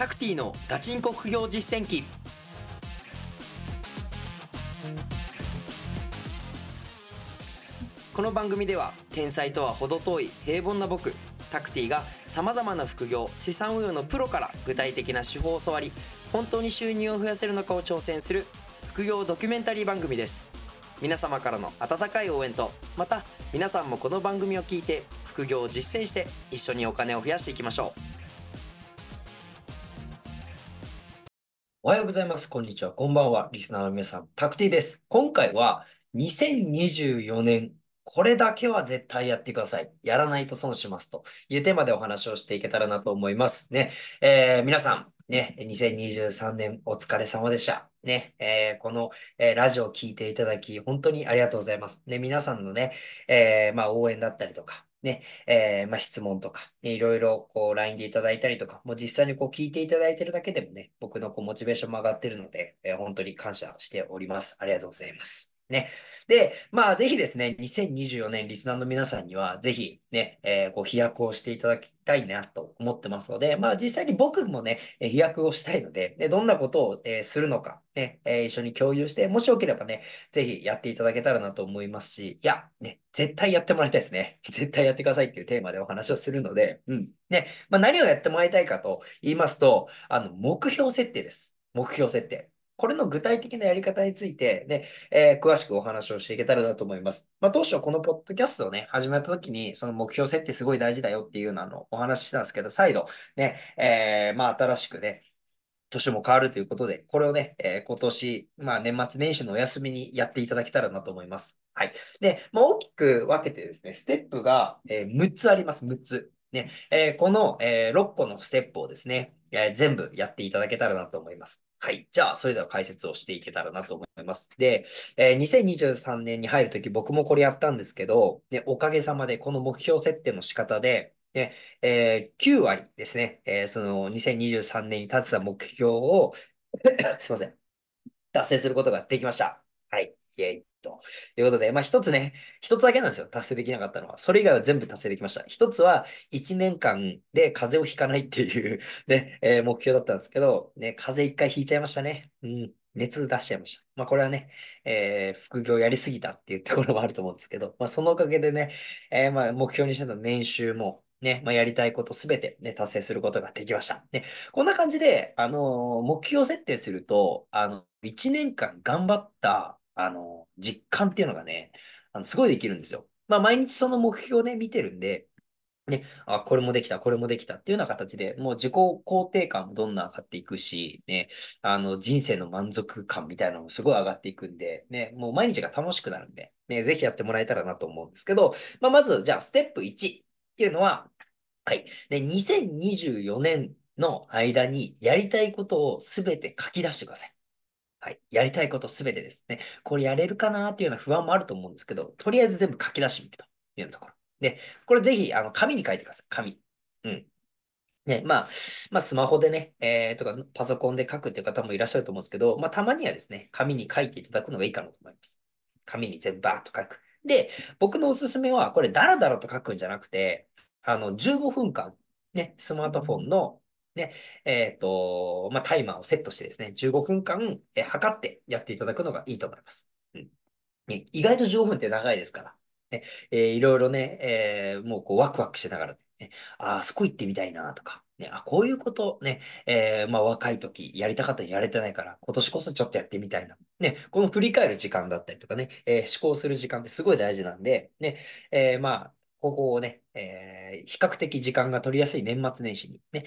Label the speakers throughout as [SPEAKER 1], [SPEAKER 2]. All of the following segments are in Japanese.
[SPEAKER 1] タクティのガチンコ副業実践記。この番組では天才とは程遠い平凡な僕タクティがさまざまな副業資産運用のプロから具体的な手法を教わり本当に収入を増やせるのかを挑戦する副業ドキュメンタリー番組です。皆様からの温かい応援とまた皆さんもこの番組を聞いて副業を実践して一緒にお金を増やしていきましょう。おはようございます。こんにちは。こんばんは。リスナーの皆さん、タクティーです。今回は2024年、これだけは絶対やってください。やらないと損しますというテーマでお話をしていけたらなと思いますね。えー皆さん、ね、2023年お疲れ様でした。ね、えーこの、えーラジオを聞いていただき、本当にありがとうございます。ね、皆さんのね、えーまあ応援だったりとか、ね、えーまあ質問とか、ねいろいろこう LINE でいただいたりとか、もう実際にこう聞いていただいてるだけでもね、僕のこうモチベーションも上がってるので、えー本当に感謝しております。ありがとうございます。ね。で、まあ、ぜひですね、2024年、リスナーの皆さんには、ぜひね、えーこう、飛躍をしていただきたいなと思ってますので、まあ、実際に僕もね、飛躍をしたいので、で、どんなことを、えーするのか、ね、えー一緒に共有して、もしよければね、ぜひやっていただけたらなと思いますし、いや、ね、絶対やってもらいたいですね。絶対やってくださいっていうテーマでお話をするので、うん。ね、まあ、何をやってもらいたいかと言いますと、あの、目標設定です。目標設定。これの具体的なやり方について、ね、えー詳しくお話をしていけたらなと思います。まあ、当初このポッドキャストをね、始めた時に、その目標設定すごい大事だよっていうようなのをお話ししたんですけど、再度、ね、えーまあ、新しくね、年も変わるということで、これをね、えー今年、まあ、年末年始のお休みにやっていただけたらなと思います。はい。で、まあ、大きく分けてですね、ステップが、えー6つあります、6つ。ね、えーこの、えー6個のステップをですね、え全部やっていただけたらなと思います。はい。じゃあ、それでは解説をしていけたらなと思います。で、えー2023年に入るとき僕もこれやったんですけど、ね、おかげさまでこの目標設定の仕方で、ね、えー9割ですね、えーその2023年に立てた目標を すいません。達成することができました。はい。イェイと。いうことで、まあ一つね、一つだけなんですよ。達成できなかったのは。それ以外は全部達成できました。一つは、1年間で風邪をひかないっていう ね、えー目標だったんですけど、ね、風邪一回ひいちゃいましたね。うん。熱出しちゃいました。まあこれはね、えー副業やりすぎたっていうところもあると思うんですけど、まあそのおかげでね、えーまあ目標にしてた年収も、ね、まあやりたいことすべてね、達成することができました。ね、こんな感じで、あのー目標設定すると、あの、1年間頑張った、あの実感っていうのがね、あの、すごいできるんですよ。まあ毎日その目標をね、見てるんで、ね、あ、これもできた、これもできたっていうような形で、もう自己肯定感もどんどん上がっていくし、ね、あの、人生の満足感みたいなのもすごい上がっていくんで、ね、もう毎日が楽しくなるんで、ね、ぜひやってもらえたらなと思うんですけど、まあ、まず、じゃあ、ステップ1っていうのは、はい。で、2024年の間にやりたいことをすべて書き出してください。はい。やりたいことすべてですね。これやれるかなっていうような不安もあると思うんですけど、とりあえず全部書き出してみるというようなところ。で、これぜひ、あの、紙に書いてください。紙。うん。ね、まあ、まあ、スマホでね、えー、とか、パソコンで書くっていう方もいらっしゃると思うんですけど、まあ、たまにはですね、紙に書いていただくのがいいかなと思います。紙に全部バーッと書く。で、僕のおすすめは、これ、ダラダラと書くんじゃなくて、あの、15分間、ね、スマートフォンの、ね、えっと、まあ、タイマーをセットしてですね、15分間、え測ってやっていただくのがいいと思います。うん。ね、意外と15分って長いですから。ね、えーいろいろね、えーもうこうワクワクしながらね、ああそこ行ってみたいなとか、ね、あ、こういうことね、えーまあ若い時やりたかったのにやれてないから、今年こそちょっとやってみたいな。ね、この振り返る時間だったりとかね、えー思考する時間ってすごい大事なんで、ね、えーまあ、ここをね、えー比較的時間が取りやすい年末年始にね、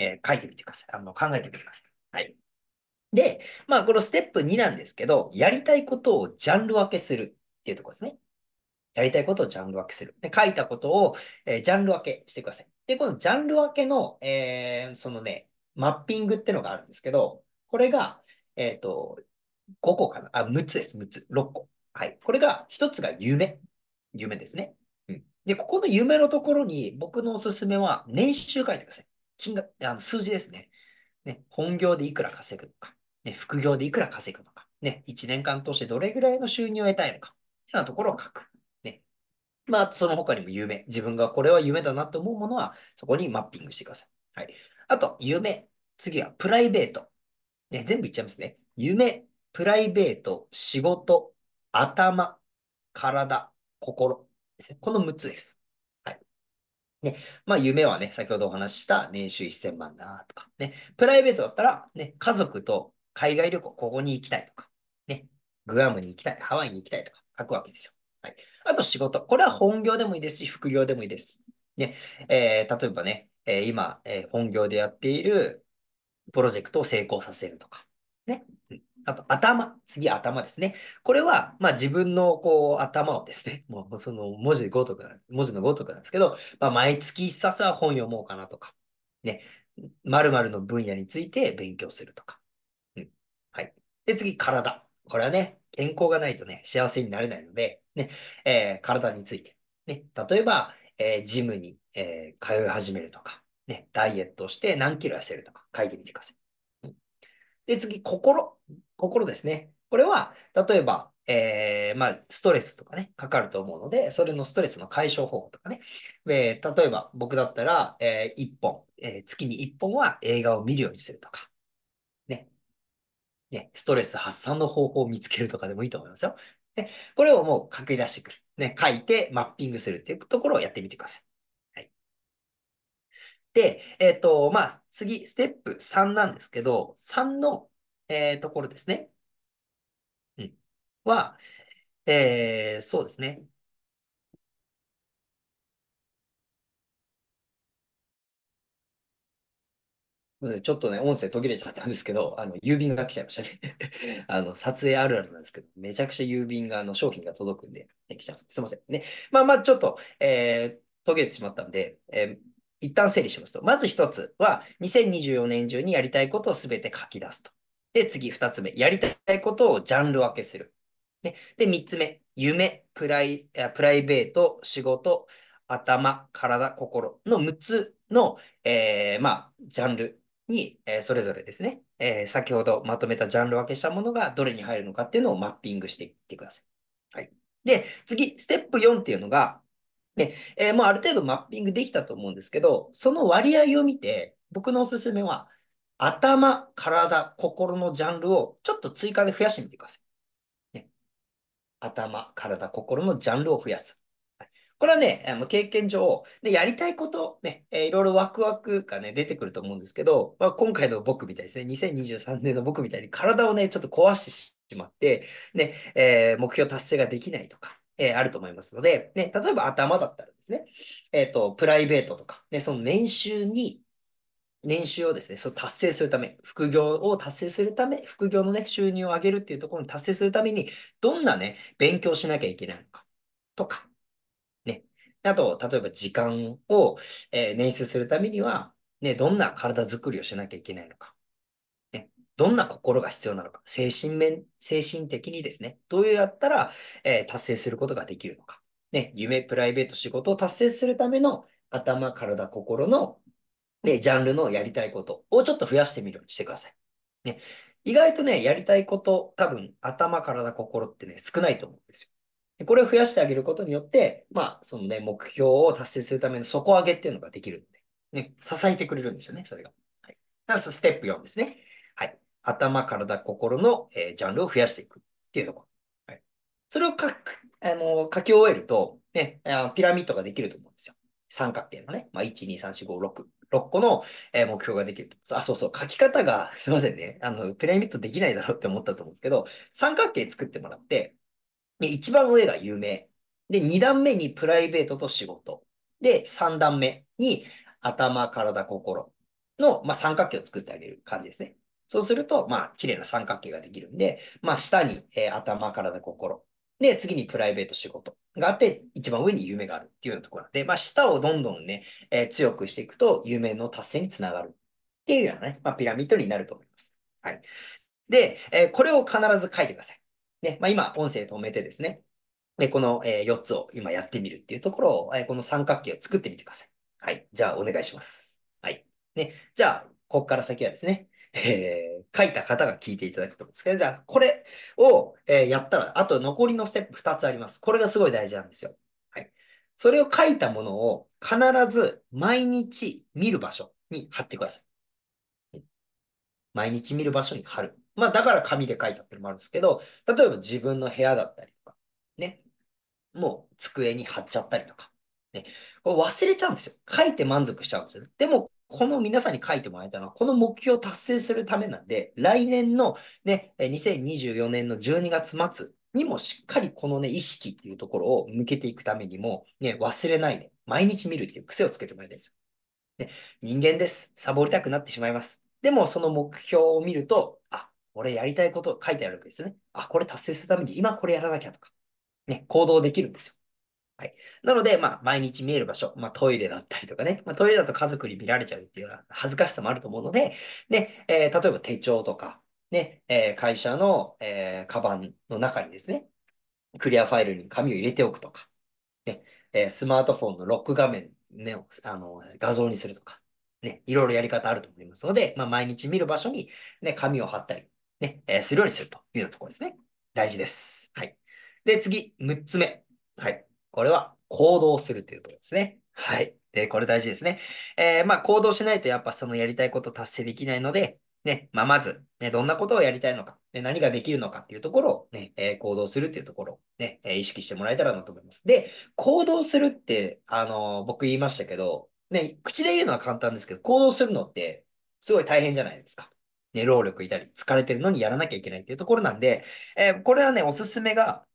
[SPEAKER 1] えー書いてみてください。あの、考えてみてください。はい。で、まあ、このステップ2なんですけど、やりたいことをジャンル分けするっていうところですね。やりたいことをジャンル分けする。で、書いたことを、えージャンル分けしてください。で、このジャンル分けの、えーそのね、マッピングってのがあるんですけど、これが、えっと、5個かな？あ、6つです。6つ。6個。はい。これが、1つが夢。夢ですね。うん。で、ここの夢のところに、僕のおすすめは、年収書いてください。金額、あの、数字ですね。ね、本業でいくら稼ぐのか。ね、副業でいくら稼ぐのか。ね、1年間通してどれぐらいの収入を得たいのか。っていうようなところを書く。ね。まあ、その他にも夢。自分がこれは夢だなと思うものは、そこにマッピングしてください。はい。あと、夢。次はプライベート。ね、全部言っちゃいますね。夢、プライベート、仕事、頭、体、心。この6つです。ね。まあ、夢はね、先ほどお話しした年収1000万だとか、ね。プライベートだったら、ね、家族と海外旅行、ここに行きたいとか、ね。グアムに行きたい、ハワイに行きたいとか書くわけですよ。はい。あと仕事。これは本業でもいいですし、副業でもいいです。ね。えー、例えばね、えー、今、えー、本業でやっているプロジェクトを成功させるとか。あと、頭。次、頭ですね。これは、まあ自分の、こう、頭をですね、もう、その、文字でごとくな、文字のごとくなんですけど、まあ、毎月一冊は本読もうかなとか、ね。〇〇の分野について勉強するとか。うん。はい。で、次、体。これはね、健康がないとね、幸せになれないので、ね、えー、体について。ね。例えば、えー、ジムに、えー、通い始めるとか、ね、ダイエットして何キロ痩せるとか書いてみてください。うん、で、次、心。心ですね。これは、例えば、えー、まあ、ストレスとかね、かかると思うので、それのストレスの解消方法とかね。えー、例えば、僕だったら、えー、1本、えー、月に1本は映画を見るようにするとか。ね。ね、ストレス発散の方法を見つけるとかでもいいと思いますよ。ね、これをもう書き出してくる。ね、書いてマッピングするっていうところをやってみてください。はい。で、えっ、ー、と、まあ、次、ステップ3なんですけど、3のえー、ところですね。うん。は、えー、そうですね。ちょっとね、音声途切れちゃったんですけど、あの、郵便が来ちゃいましたね。あの、撮影あるあるなんですけど、めちゃくちゃ郵便が、あの、商品が届くんで、ちゃいます。すいません。ね。まあまあ、ちょっと、えー、途切れてしまったんで、えー、一旦整理しますと、まず一つは、2024年中にやりたいことをすべて書き出すと。で、次、二つ目。やりたいことをジャンル分けする。ね、で、三つ目。夢、プライ、プライベート、仕事、頭、体、心の6つの、えー、まあ、ジャンルに、えー、それぞれですね、えー、先ほどまとめたジャンル分けしたものがどれに入るのかっていうのをマッピングしていってください。はい。で、次、ステップ4っていうのが、ね、え、もうある程度マッピングできたと思うんですけど、その割合を見て、僕のおすすめは、頭、体、心のジャンルをちょっと追加で増やしてみてください。ね、頭、体、心のジャンルを増やす。はい、これはね、あの経験上、でやりたいこと、ね、えー、いろいろワクワクがね、出てくると思うんですけど、まあ、今回の僕みたいですね、2023年の僕みたいに体をね、ちょっと壊してしまって、ね、えー、目標達成ができないとか、えー、あると思いますので、ね、例えば頭だったらですね、えっ、ー、と、プライベートとか、ね、その年収に年収をですね、そう達成するため、副業を達成するため、副業のね、収入を上げるっていうところに達成するために、どんなね、勉強しなきゃいけないのか、とか、ね。あと、例えば時間を、えー、捻出するためには、ね、どんな体づくりをしなきゃいけないのか。ね、どんな心が必要なのか。精神面、精神的にですね、どうやったら、えー、達成することができるのか。ね、夢、プライベート、仕事を達成するための頭、体、心ので、ジャンルのやりたいことをちょっと増やしてみるようにしてください。ね。意外とね、やりたいこと、多分、頭、体、心ってね、少ないと思うんですよ。これを増やしてあげることによって、まあ、そのね、目標を達成するための底上げっていうのができるんで、ね、支えてくれるんですよね、それが。はい。だステップ4ですね。はい。頭、体、心の、えー、ジャンルを増やしていくっていうところ。はい。それを書く、あの、書き終えると、ね、ピラミッドができると思うんですよ。三角形のね。まあ、1、2、3、4、5、6。6個の、目標ができるあ、そうそう、書き方が、すいませんね。あの、ピラミッドできないだろうって思ったと思うんですけど、三角形作ってもらって、で、一番上が有名。で、二段目にプライベートと仕事。で、三段目に頭、体、心の、まあ、三角形を作ってあげる感じですね。そうすると、まあ、綺麗な三角形ができるんで、まあ、下に、えー、頭、体、心。で、次にプライベート仕事があって、一番上に夢があるっていうようなところなんで、まあ、下をどんどんね、えー、強くしていくと、夢の達成につながるっていうようなね、まあ、ピラミッドになると思います。はい。で、えー、これを必ず書いてください。ね、まあ、今、音声止めてですね、で、この、えー、4つを今やってみるっていうところを、え、この三角形を作ってみてください。はい。じゃあ、お願いします。はい。ね。じゃあ、ここから先はですね、えー、書いた方が聞いていただくと思うんですけど、じゃあ、これを、えー、やったら、あと残りのステップ2つあります。これがすごい大事なんですよ。はい。それを書いたものを必ず毎日見る場所に貼ってください。毎日見る場所に貼る。まあ、だから紙で書いたってのもあるんですけど、例えば自分の部屋だったりとか、ね。もう机に貼っちゃったりとか。ね。これ忘れちゃうんですよ。書いて満足しちゃうんですよ。でも、この皆さんに書いてもらえたのは、この目標を達成するためなんで、来年のね、2024年の12月末にもしっかりこのね、意識っていうところを向けていくためにも、ね、忘れないで、毎日見るっていう癖をつけてもらいたいんですよ。ね、人間です。サボりたくなってしまいます。でも、その目標を見ると、あ、俺やりたいこと書いてあるわけですね。あ、これ達成するために今これやらなきゃとか、ね、行動できるんですよ。はい。なので、まあ、毎日見える場所、まあ、トイレだったりとかね、まあ、トイレだと家族に見られちゃうっていうような恥ずかしさもあると思うので、ね、えー、例えば手帳とか、ね、えー、会社の、えー、カバンの中にですね、クリアファイルに紙を入れておくとか、ね、えー、スマートフォンのロック画面、ね、あの、画像にするとか、ね、いろいろやり方あると思いますので、まあ、毎日見る場所に、ね、紙を貼ったり、ね、えー、するようにするというようなところですね。大事です。はい。で、次、6つ目。はい。これは行動するというところですね。はい。で、これ大事ですね。えー、まあ、行動しないとやっぱそのやりたいこと達成できないので、ね、まあ、まず、ね、どんなことをやりたいのか、ね、何ができるのかっていうところをね、えー、行動するっていうところをね、えー、意識してもらえたらなと思います。で、行動するって、あのー、僕言いましたけど、ね、口で言うのは簡単ですけど、行動するのって、すごい大変じゃないですか。ね、労力いたり、疲れてるのにやらなきゃいけないっていうところなんで、え、これはね、おすすめが、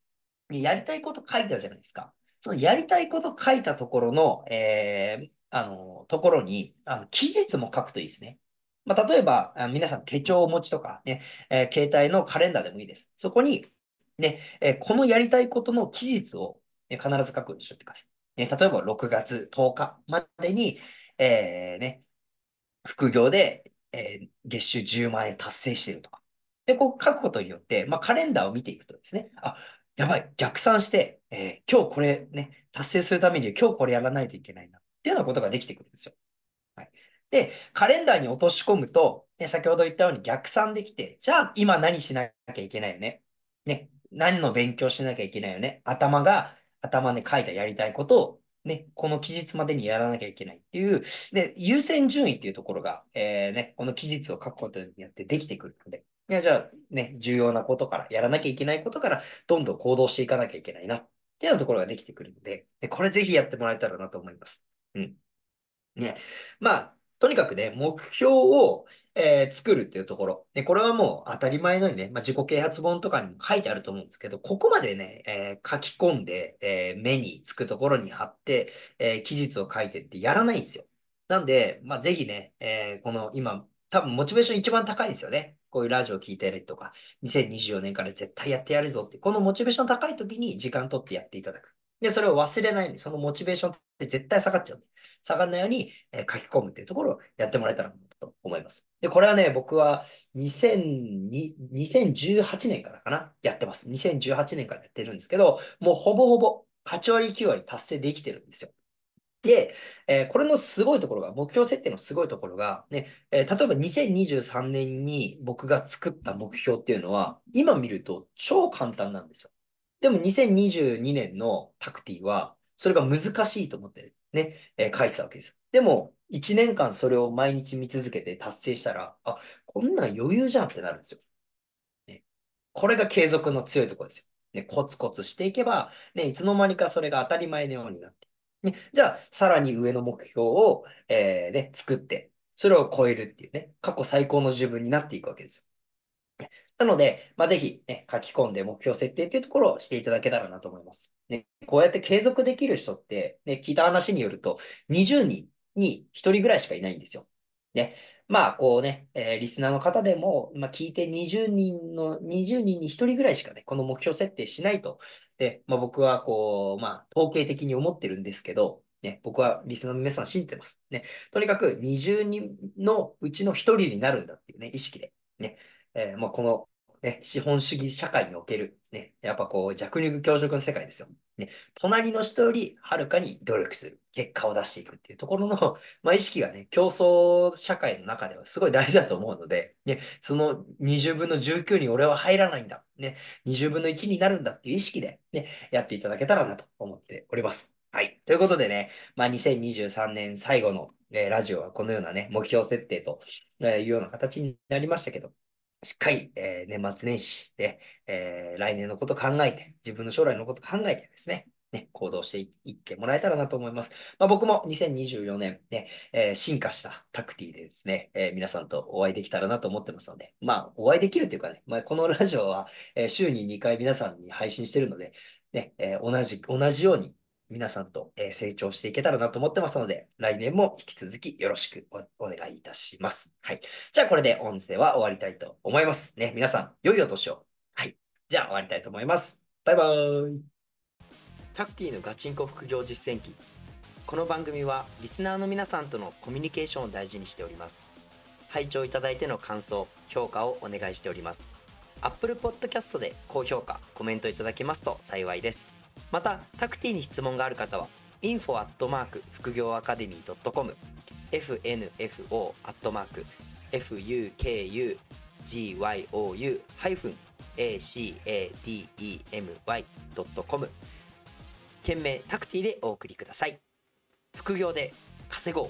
[SPEAKER 1] やりたいこと書いたじゃないですか。そのやりたいこと書いたところの、えー、あの、ところに、あの、期日も書くといいですね。まあ、例えば、皆さん手帳をお持ちとかね、えー、携帯のカレンダーでもいいです。そこに、ね、えー、このやりたいことの期日を、ね、必ず書くようにしといてください。ね、例えば6月10日までに、えー、ね、副業で、えー、月収10万円達成しているとか。で、こう書くことによって、まあ、カレンダーを見ていくとですね、あ、やばい、逆算して、えー、今日これね、達成するために今日これやらないといけないな、っていうようなことができてくるんですよ。はい。で、カレンダーに落とし込むと、ね、先ほど言ったように逆算できて、じゃあ今何しなきゃいけないよね。ね、何の勉強しなきゃいけないよね。頭が、頭で書いたやりたいことを、ね、この期日までにやらなきゃいけないっていう、で、優先順位っていうところが、えー、ね、この期日を書くことによってできてくるので、いや、じゃあね、重要なことから、やらなきゃいけないことから、どんどん行動していかなきゃいけないな、っていうようなところができてくるので、でこれぜひやってもらえたらなと思います。うん。ね。まあ、とにかくね、目標を、えー、作るっていうところ。で、これはもう当たり前のようにね、まあ、自己啓発本とかにも書いてあると思うんですけど、ここまでね、えー、書き込んで、えー、目につくところに貼って、え記述を書いてってやらないんですよ。なんで、まあ、ぜひね、えこの今、多分モチベーション一番高いんですよね。こういうラジオ聞いてるとか、2024年から絶対やってやるぞって、このモチベーション高い時に時間取ってやっていただく。で、それを忘れないように、そのモチベーションって絶対下がっちゃうんで、下がらないように、えー、書き込むっていうところをやってもらえたらと思います。で、これはね、僕は2002 2018年からかな、やってます。2018年からやってるんですけど、もうほぼほぼ8割9割達成できてるんですよ。で、えー、これのすごいところが、目標設定のすごいところが、ね、えー、例えば2023年に僕が作った目標っていうのは、今見ると超簡単なんですよ。でも2022年のタクティは、それが難しいと思ってね、えー、書いてたわけですよ。でも、1年間それを毎日見続けて達成したら、あ、こんなん余裕じゃんってなるんですよ。ね、これが継続の強いところですよ。ね、コツコツしていけば、ね、いつの間にかそれが当たり前のようになって、ね、じゃあ、さらに上の目標を、えー、ね、作って、それを超えるっていうね、過去最高の自分になっていくわけですよ。なので、まあ、ぜひ、ね、書き込んで目標設定っていうところをしていただけたらなと思います。ね、こうやって継続できる人って、ね、聞いた話によると、20人に1人ぐらいしかいないんですよ。ね。まあ、こうね、えー、リスナーの方でも、まあ、聞いて20人の、20人に1人ぐらいしかね、この目標設定しないと。で、まあ、僕はこう、まあ、統計的に思ってるんですけど、ね、僕はリスナーの皆さん信じてます。ね。とにかく20人のうちの1人になるんだっていうね、意識で。ね。えー、まあ、このね、資本主義社会における、ね、やっぱこう弱肉強食の世界ですよ。ね、隣の人よりはるかに努力する。結果を出していくっていうところの、まあ、意識がね、競争社会の中ではすごい大事だと思うので、ね、その20分の19に俺は入らないんだ。ね、20分の1になるんだっていう意識で、ね、やっていただけたらなと思っております。はい。ということでね、まあ、2023年最後の、えー、ラジオはこのようなね、目標設定というような形になりましたけど、しっかり、えー、年末年始で、えー、来年のこと考えて、自分の将来のこと考えてですね、ね、行動していってもらえたらなと思います。まあ、僕も2024年ね、えー、進化したタクティでですね、えー、皆さんとお会いできたらなと思ってますので、まあ、お会いできるというかね、まあ、このラジオは、えー、週に2回皆さんに配信してるので、ね、え同じ、同じように皆さんと成長していけたらなと思ってますので、来年も引き続きよろしくお願いいたします。はい。じゃあこれで音声は終わりたいと思います。ね、皆さん、良いお年を。はい。じゃあ終わりたいと思います。バイバーイ。タクティのガチンコ副業実践記。この番組はリスナーの皆さんとのコミュニケーションを大事にしております。拝聴いただいての感想、評価をお願いしております。Apple Podcast で高評価、コメントいただけますと幸いです。またタクティに質問がある方は info アットマーク副業アカデミー .com fnfo アットマーク fukugyou-academy.com 件名タクティでお送りください。副業で稼ごう。